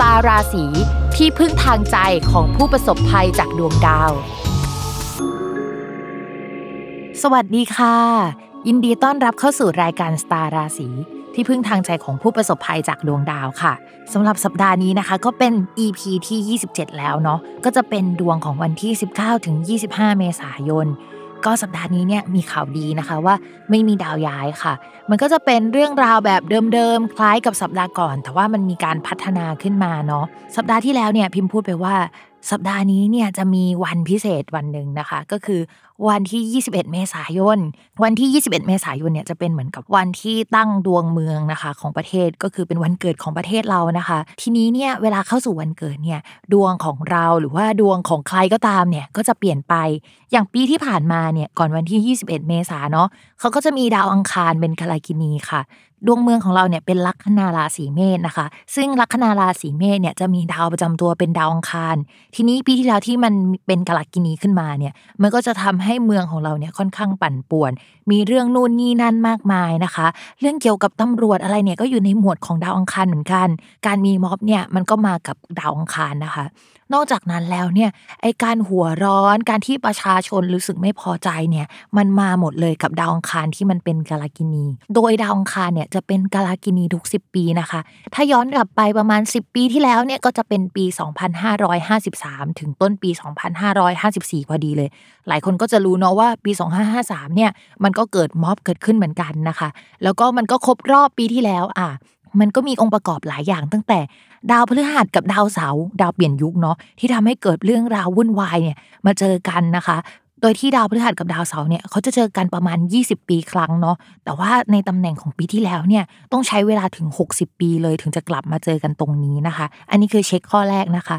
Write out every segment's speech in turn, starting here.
ตาราศีที่พึ่งทางใจของผู้ประสบภัยจากดวงดาว สวัสดีค่ะ ยินดีต้อนรับเข้าสู่รายการสตาราศีที่พึ่งทางใจของผู้ประสบภัยจากดวงดาวค่ะสำหรับสัปดาห์นี้นะคะ ก็เป็น EP ที่ 27 แล้วเนาะก็จะเป็นดวงของวันที่ 19ถึง25 เมษายน ก็สัปดาห์นี้เนี่ยมีข่าวดีนะคะว่าไม่มีดาวย้ายค่ะ มันก็จะเป็นเรื่องราวแบบเดิมๆ คล้ายกับสัปดาห์ก่อน แต่ว่ามันมีการพัฒนาขึ้นมาเนาะสัปดาห์ที่แล้วเนี่ยพิมพ์พูดไปว่าสัปดาห์นี้เนี่ยจะมีวันพิเศษวันหนึ่งนะคะ ก็คือวันที่ 21 เมษายน วันที่ 21 เมษายนเนี่ยจะเป็นเหมือนกับวันที่ตั้งดวงเมืองนะคะของประเทศก็คือเป็นวันเกิดของประเทศเรานะคะ ทีนี้เนี่ยเวลาเข้าสู่วันเกิดเนี่ยดวงของเราหรือว่าดวงของใครก็ตามเนี่ยก็จะเปลี่ยนไป อย่างปีที่ผ่านมาเนี่ยก่อนวันที่ 21 เมษาเนาะเขาก็จะมีดาวอังคารเป็นกาลกินีค่ะดวงเมืองของเราเนี่ยเป็นลัคนาราศีเมษนะคะ ซึ่งลัคนาราศีเมษเนี่ยจะมีดาวประจำตัวเป็นดาวอังคาร ทีนี้ปีที่แล้วที่มันเป็นกาลกินีขึ้นมาเนี่ย มันก็จะทำให้เมืองของเราเนี่ยค่อนข้างปั่นป่วน มีเรื่องนู่นนี่นั่นมากมายนะคะ เรื่องเกี่ยวกับตำรวจอะไรเนี่ยก็อยู่ในหมวดของดาวอังคารเหมือนกัน การมีม็อบเนี่ยมันก็มากับดาวอังคารนะคะ นอกจากนั้นแล้วเนี่ยไอการหัวร้อนการที่ประชาชนรู้สึกไม่พอใจเนี่ยมันมาหมดเลยกับดาวอังคารที่มันเป็นกาลกินี โดยดาวอังคารเนี่ยจะเป็นกาลกินีทุก 10 ปีนะคะ ถ้าย้อนกลับไปประมาณ 10 ปีที่แล้วเนี่ยก็จะเป็นปี 2553 ถึงต้นปี 2554 พอดีเลย หลายคนก็จะจะรู้เนาะว่าปี 2553 เนี่ยมันก็เกิดม็อบเกิดขึ้นเหมือนกันนะคะ แล้วก็มันก็ครบรอบปีที่แล้วอะมันก็มีองค์ประกอบหลายอย่างตั้งแต่ดาวพฤหัสกับดาวเสาร์ดาวเปลี่ยนยุคเนาะที่ทำให้เกิดเรื่องราววุ่นวายเนี่ยมาเจอกันนะคะ โดยที่ดาวพฤหัสกับดาวเสาร์เนี่ยเขาจะเจอกันประมาณ 20 ปีครั้งเนาะแต่ว่าในตำแหน่งของปีที่แล้วเนี่ยต้องใช้เวลาถึง 60 ปีเลยถึงจะกลับมาเจอกันตรงนี้นะคะ อันนี้คือเช็คข้อแรกนะคะ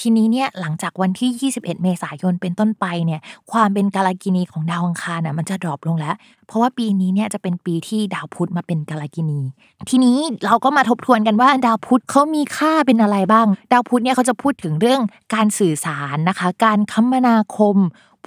ทีนี้เนี่ยหลังจากวันที่ 21 เมษายนเป็นต้นไปเนี่ยความเป็นกาลกินีของดาวอังคารน่ะมันจะดรอปลงแล้ว เพราะว่าปีนี้เนี่ยจะเป็นปีที่ดาวพุธมาเป็นกาลกินี ทีนี้เราก็มาทบทวนกันว่าดาวพุธเขามีค่าเป็นอะไรบ้าง ดาวพุธเนี่ยเขาจะพูดถึงเรื่องการสื่อสารนะคะ การคมนาคม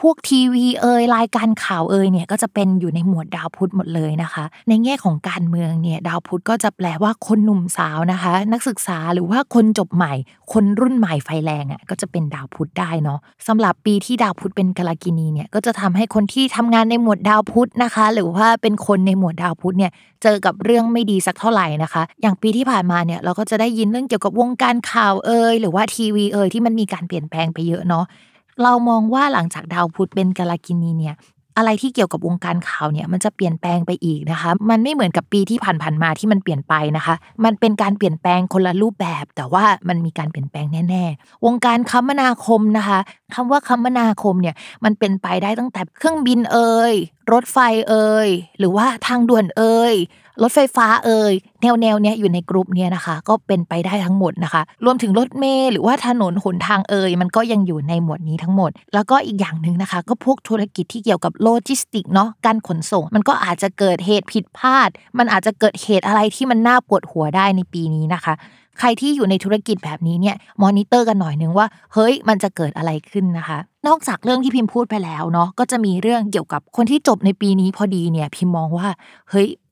พวกทีวีเอ่ยรายการข่าวเอ่ยเนี่ยก็จะเป็นอยู่ในหมวดดาวพุธหมดเลยนะคะ ในแง่ของการเมืองเนี่ยดาวพุธก็จะแปลว่าคนหนุ่มสาวนะคะ นักศึกษาหรือว่าคนจบใหม่ คนรุ่นใหม่ไฟแรงอะก็จะเป็นดาวพุธได้เนาะสำหรับปีที่ดาวพุธเป็นกาลกินีเนี่ยก็จะทำให้คนที่ทำงานในหมวดดาวพุธนะคะ หรือว่าเป็นคนในหมวดดาวพุธเนี่ยเจอกับเรื่องไม่ดีสักเท่าไหร่นะคะ อย่างปีที่ผ่านมาเนี่ยเราก็จะได้ยินเรื่องเกี่ยวกับวงการข่าวเอ่ยหรือว่าทีวีเอ่ยที่มันมีการเปลี่ยนแปลงไปเยอะเนาะ เรามองว่าหลังจากดาวพุธเป็นกาลกินีเนี่ยอะไรที่เกี่ยวกับวงการข่าวเนี่ยมันจะเปลี่ยนแปลงไปอีกนะคะ มันไม่เหมือนกับปีที่ผ่านๆมาที่มันเปลี่ยนไปนะคะ มันเป็นการเปลี่ยนแปลงคนละรูปแบบ แต่ว่ามันมีการเปลี่ยนแปลงแน่ๆ วงการคมนาคมนะคะคำว่าคมนาคมเนี่ยมันเป็นไปได้ตั้งแต่เครื่องบินเอ่ยรถไฟเอ่ยหรือว่าทางด่วนเอ่ย รถไฟฟ้าเอ่ยแนวแนวเนี้ยอยู่ในกลุ่มเนี้ยนะคะ ก็เป็นไปได้ทั้งหมดนะคะ รวมถึงรถเมล์หรือว่าถนนหนทางเอ่ยมันก็ยังอยู่ในหมวดนี้ทั้งหมด แล้วก็อีกอย่างหนึ่งนะคะ ก็พวกธุรกิจที่เกี่ยวกับโลจิสติกเนาะการขนส่ง มันก็อาจจะเกิดเหตุผิดพลาด มันอาจจะเกิดเหตุอะไรที่มันน่าปวดหัวได้ในปีนี้นะคะใครที่อยู่ในธุรกิจแบบนี้เนี่ยมอนิเตอร์กันหน่อยนึงว่า เฮ้ยมันจะเกิดอะไรขึ้นนะคะ นอกจากเรื่องที่พิมพ์พูดไปแล้วเนาะก็จะมีเรื่องเกี่ยวกับคนที่จบในปีนี้พอดีเนี่ยพิมมองว่าเฮ้ย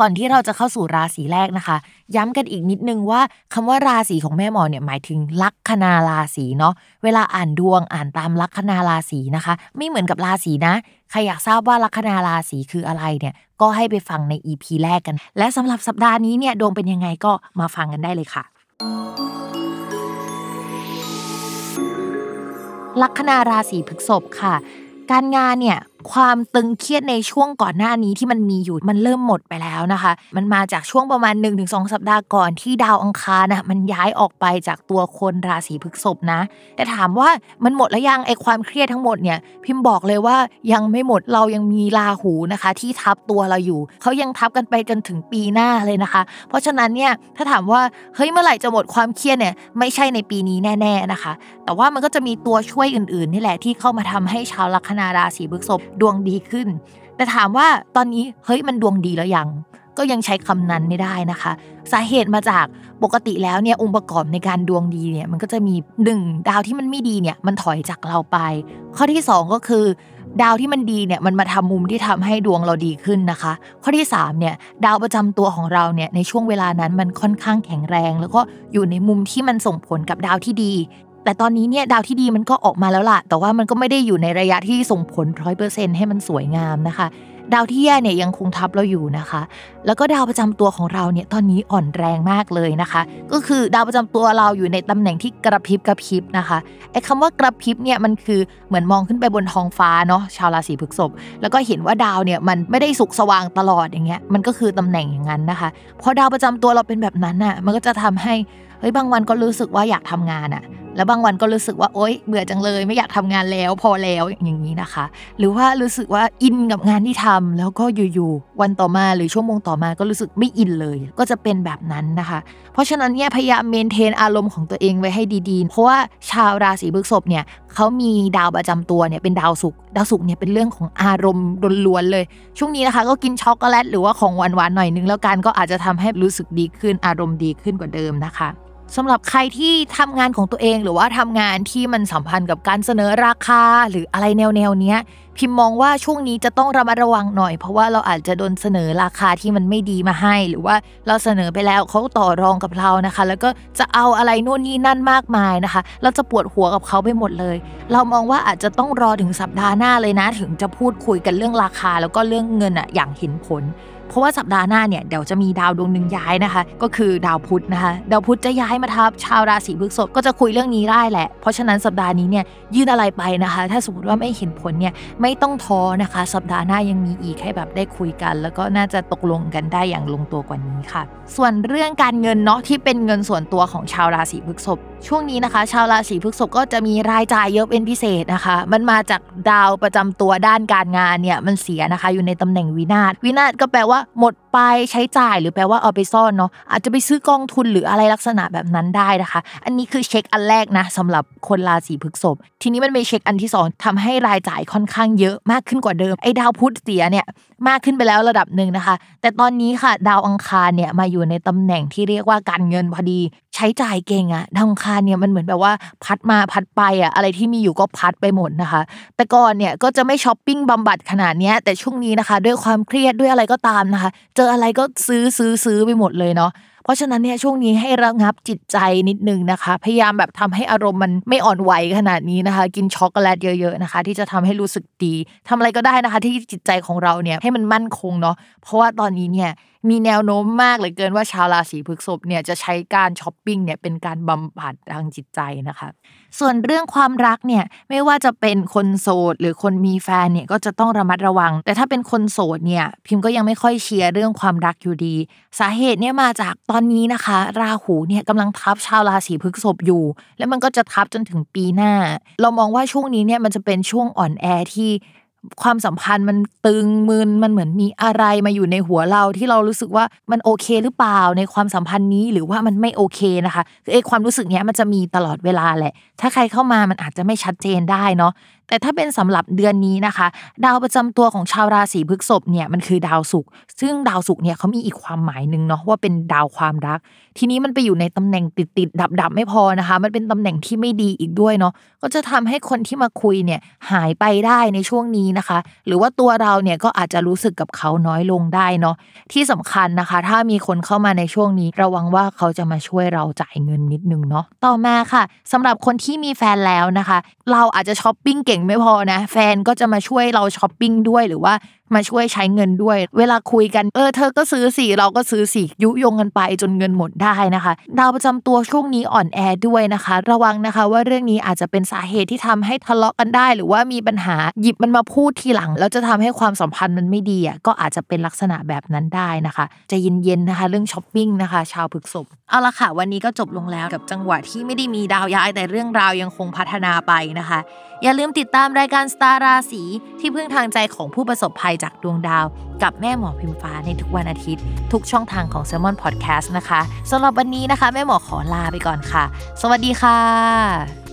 ก่อนที่เราจะเข้าสู่ราศีแรกนะคะ ย้ำกันอีกนิดนึงว่าคำว่าราศีของแม่หมอเนี่ยหมายถึงลัคนาราศีเนาะเวลาอ่านดวงอ่านตามลัคนาราศีนะคะ ไม่เหมือนกับราศีนะใครอยากทราบว่าลัคนาราศีคืออะไรเนี่ยก็ให้ไปฟังใน EP แรกกัน และสำหรับสัปดาห์นี้เนี่ยดวงเป็นยังไงก็มาฟังกันได้เลยค่ะลัคนาราศีพฤษภค่ะ การงานเนี่ย ความตึงเครียดในช่วงก่อนหน้านี้ที่มันมีอยู่มันเริ่มหมดไปแล้วนะคะ มันมาจากช่วงประมาณ 1-2 สัปดาห์ก่อนที่ดาวอังคารนะมันย้ายออกไปจากตัวคนราศีพฤษภนะ แต่ถามว่ามันหมดแล้วยังไอความเครียดทั้งหมดเนี่ยพิมพ์บอกเลยว่ายังไม่หมดเรายังมีราหูนะคะ ที่ทับตัวเราอยู่เขายังทับกันไปจนถึงปีหน้าเลยนะคะ เพราะฉะนั้นเนี่ยถ้าถามว่าเฮ้ยเมื่อไหร่จะหมดความเครียดเนี่ยไม่ใช่ในปีนี้แน่ ๆนะคะ แต่ว่ามันก็จะมีตัวช่วยอื่นๆนี่แหละที่เข้ามาทำให้ชาวลัคนาราศีพฤษภดวงดีขึ้น แต่ถามว่าตอนนี้เฮ้ยมันดวงดีแล้วยัง ก็ยังใช้คำนั้นไม่ได้นะคะ สาเหตุมาจากปกติแล้วเนี่ยองค์ประกอบในการดวงดีเนี่ยมันก็จะมีหนึ่งดาวที่มันไม่ดีเนี่ยมันถอยจากเราไป ข้อที่สองก็คือดาวที่มันดีเนี่ยมันมาทำมุมที่ทำให้ดวงเราดีขึ้นนะคะ ข้อที่3เนี่ยดาวประจำตัวของเราเนี่ยในช่วงเวลานั้นมันค่อนข้างแข็งแรง แล้วก็อยู่ในมุมที่มันส่งผลกับดาวที่ดี แต่ตอนนี้เนี่ยดาวที่ดีมันก็ออกมาแล้วล่ะ แต่ว่ามันก็ไม่ได้อยู่ในระยะที่ส่งผลร้อยเปอร์เซ็นให้มันสวยงามนะคะ ดาวที่แย่เนี่ยยังคงทับเราอยู่นะคะ แล้วก็ดาวประจำตัวของเราเนี่ยตอนนี้อ่อนแรงมากเลยนะคะ ก็คือดาวประจำตัวเราอยู่ในตำแหน่งที่กระพริบกระพริบนะคะไอ้คำว่ากระพริบเนี่ยมันคือเหมือนมองขึ้นไปบนท้องฟ้าเนาะชาวราศีพฤษภแล้วก็เห็นว่าดาวเนี่ยมันไม่ได้สุกสว่างตลอดอย่างเงี้ยมันก็คือตำแหน่งอย่างนั้นนะคะพอดาวประจำตัวเราเป็นแบบนั้นน่ะมันก็จะทำให้เฮ้ยบางวันก็รู้สึกว่าอยากทำงานอะแล้วบางวันก็รู้สึกว่าโอ๊ยเบื่อจังเลย ไม่อยากทำงานแล้วพอแล้วอย่างนี้นะคะ หรือว่ารู้สึกว่าอินกับงานที่ทำแล้วก็อยู่ๆวันต่อมาหรือชั่วโมงต่อมาก็รู้สึกไม่อินเลย ก็จะเป็นแบบนั้นนะคะ เพราะฉะนั้นเนี่ยพยายามเมนเทนอารมณ์ของตัวเองไว้ให้ดีๆ เพราะว่าชาวราศีพฤษภเนี่ยเขามีดาวประจำตัวเนี่ยเป็นดาวศุกร์ดาวศุกร์เนี่ยเป็นเรื่องของอารมณ์ล้วนๆเลย ช่วงนี้นะคะ ก็กินช็อกโกแลตหรือว่าของหวานๆหน่อยนึงแล้วกันก็อาจจะทำให้รู้สึกดีขึ้นอารมณ์ดีขึ้นกว่าเดิมนะคะ สำหรับใครที่ทำงานของตัวเองหรือว่าทำงานที่มันสัมพันธ์กับการเสนอราคาหรืออะไรแนวแนวเนี้ย พิมพ์มองว่าช่วงนี้จะต้องระมัดระวังหน่อย เพราะว่าเราอาจจะโดนเสนอราคาที่มันไม่ดีมาให้ หรือว่าเราเสนอไปแล้วเขาต่อรองกับเรานะคะ แล้วก็จะเอาอะไรนู่นนี่นั่นมากมายนะคะ เราจะปวดหัวกับเขาไปหมดเลย เรามองว่าอาจจะต้องรอถึงสัปดาห์หน้าเลยนะ ถึงจะพูดคุยกันเรื่องราคา แล้วก็เรื่องเงินอะอย่างเห็นผลเพราะว่าสัปดาห์หน้าเนี่ยเดี๋ยวจะมีดาวดวงหนึ่งย้ายนะคะ ก็คือดาวพุธนะคะ ดาวพุธจะย้ายมาทับชาวราศีพฤษภก็จะคุยเรื่องนี้ได้แหละ เพราะฉะนั้นสัปดาห์นี้เนี่ยยื่นอะไรไปนะคะ ถ้าสมมติว่าไม่เห็นผลเนี่ยไม่ไม่ต้องท้อนะคะ สัปดาห์หน้ายังมีอีกให้แบบได้คุยกัน แล้วก็น่าจะตกลงกันได้อย่างลงตัวกว่านี้ค่ะ ส่วนเรื่องการเงินเนาะที่เป็นเงินส่วนตัวของชาวราศีพฤษภช่วงนี้นะคะ ชาวราศีพฤษภก็จะมีรายจ่ายเยอะเป็นพิเศษนะคะ มันมาจากดาวประจำตัวด้านการงานเนี่ยมันเสียนะคะ อยู่ในตำแหน่งวินาศวินาศก็แปลว่าหมดไปใช้จ่ายหรือแปลว่าเอาไปซ่อนเนาะอาจจะไปซื้อกองทุนหรืออะไรลักษณะแบบนั้นได้นะคะ อันนี้คือเช็คอันแรกนะสำหรับคนราศีพฤษภทีนี้มันมีเช็คอันที่สองทำให้รายจ่ายค่อนข้างเยอะมากขึ้นกว่าเดิมไอ้ดาวพุธเสียเนี่ยมากขึ้นไปแล้วระดับหนึ่งนะคะ แต่ตอนนี้ค่ะ ดาวอังคารเนี่ยมาอยู่ในตำแหน่งที่เรียกว่าการเงินพอดี ใช้จ่ายเก่งอะดาวอังคารเนี่ยมันเหมือนแบบว่าพัดมาพัดไปอะอะไรที่มีอยู่ก็พัดไปหมดนะคะ แต่ก่อนเนี่ยก็จะไม่ช้อปปิ้งบำบัดขนาดเนี้ยแต่ช่วงนี้นะคะ ด้วยความเครียดด้วยอะไรก็ตามนะคะ เจออะไรก็ซื้อซื้อซื้อไปหมดเลยเนาะเพราะฉะนั้นเนี่ยช่วงนี้ให้ระงับจิตใจนิดนึงนะคะ พยายามแบบทำให้อารมณ์มันไม่อ่อนไหวขนาดนี้นะคะ กินช็อกโกแลตเยอะๆนะคะ ที่จะทำให้รู้สึกดีทำอะไรก็ได้นะคะ ที่จิตใจของเราเนี่ยให้มันมั่นคงเนาะเพราะว่าตอนนี้เนี่ยมีแนวโน้มมากเหลือเกินว่าชาวราศีพฤษภเนี่ยจะใช้การช้อปปิ้งเนี่ยเป็นการบำบัดทางจิตใจนะคะ ส่วนเรื่องความรักเนี่ยไม่ว่าจะเป็นคนโสดหรือคนมีแฟนเนี่ยก็จะต้องระมัดระวัง แต่ถ้าเป็นคนโสดเนี่ยพิมพ์ก็ยังไม่ค่อยเชียร์เรื่องความรักอยู่ดี สาเหตุเนี่ยมาจากตอนนี้นะคะ ราหูเนี่ยกำลังทับชาวราศีพฤษภอยู่ แล้วมันก็จะทับจนถึงปีหน้า เรามองว่าช่วงนี้เนี่ยมันจะเป็นช่วงอ่อนแอที่ ความสัมพันธ์มันตึงมึนมันเหมือนมีอะไรมาอยู่ในหัวเราที่เรารู้สึกว่ามันโอเคหรือเปล่าในความสัมพันธ์นี้หรือว่ามันไม่โอเคนะคะคือไอ้ความรู้สึกเนี้ยมันจะมีตลอดเวลาแหละ ถ้าใครเข้ามามันอาจจะไม่ชัดเจนได้เนาะ แต่ถ้าเป็นสำหรับเดือนนี้นะคะ ดาวประจำตัวของชาวราศีพฤษภเนี่ยมันคือดาวศุกร์ซึ่งดาวศุกร์เนี่ยเขามีอีกความหมายหนึ่งเนาะว่าเป็นดาวความรัก ทีนี้มันไปอยู่ในตำแหน่งติดติดดับดับๆไม่พอนะคะ มันเป็นตำแหน่งที่ไม่ดีอีกด้วยเนาะก็จะทำให้คนที่มาคุยเนี่ยหายไปได้ในช่วงนี้นะคะ หรือว่าตัวเราเนี่ยก็อาจจะรู้สึกกับเขาน้อยลงได้เนาะที่สำคัญนะคะ ถ้ามีคนเข้ามาในช่วงนี้ระวังว่าเขาจะมาช่วยเราจ่ายเงินนิดนึงเนาะต่อมาค่ะสำหรับคนที่มีแฟนแล้วนะคะ เราอาจจะช้อปปิ้งเก่งไม่พอนะ แฟนก็จะมาช่วยเราช้อปปิ้งด้วยหรือว่า มาช่วยใช้เงินด้วย เวลาคุยกันเออเธอก็ซื้อสิเราก็ซื้อสิยุยงกันไปจนเงินหมดได้นะคะดาวประจำตัวช่วงนี้อ่อนแอด้วยนะคะ ระวังนะคะว่าเรื่องนี้อาจจะเป็นสาเหตุที่ทำให้ทะเลาะกันได้ หรือว่ามีปัญหาหยิบมันมาพูดทีหลัง แล้วจะทำให้ความสัมพันธ์มันไม่ดีอะก็อาจจะเป็นลักษณะแบบนั้นได้นะคะใจเย็นๆนะคะ เรื่องช้อปปิ้งนะคะ ชาวพฤษภเอาละค่ะวันนี้ก็จบลงแล้วกับจังหวะที่ไม่ได้มีดาวย้ายแต่เรื่องราวยังคงพัฒนาไปนะคะ อย่าลืมติดตามรายการสตาราศีที่พึ่งทางใจของผู้ประสบภัยจากดวงดาว กับแม่หมอพิมฟ้าในทุกวันอาทิตย์ ทุกช่องทางของ s ซ l m o n Podcast นะคะสำหรับวันนี้นะคะ แม่หมอขอลาไปก่อนค่ะ สวัสดีค่ะ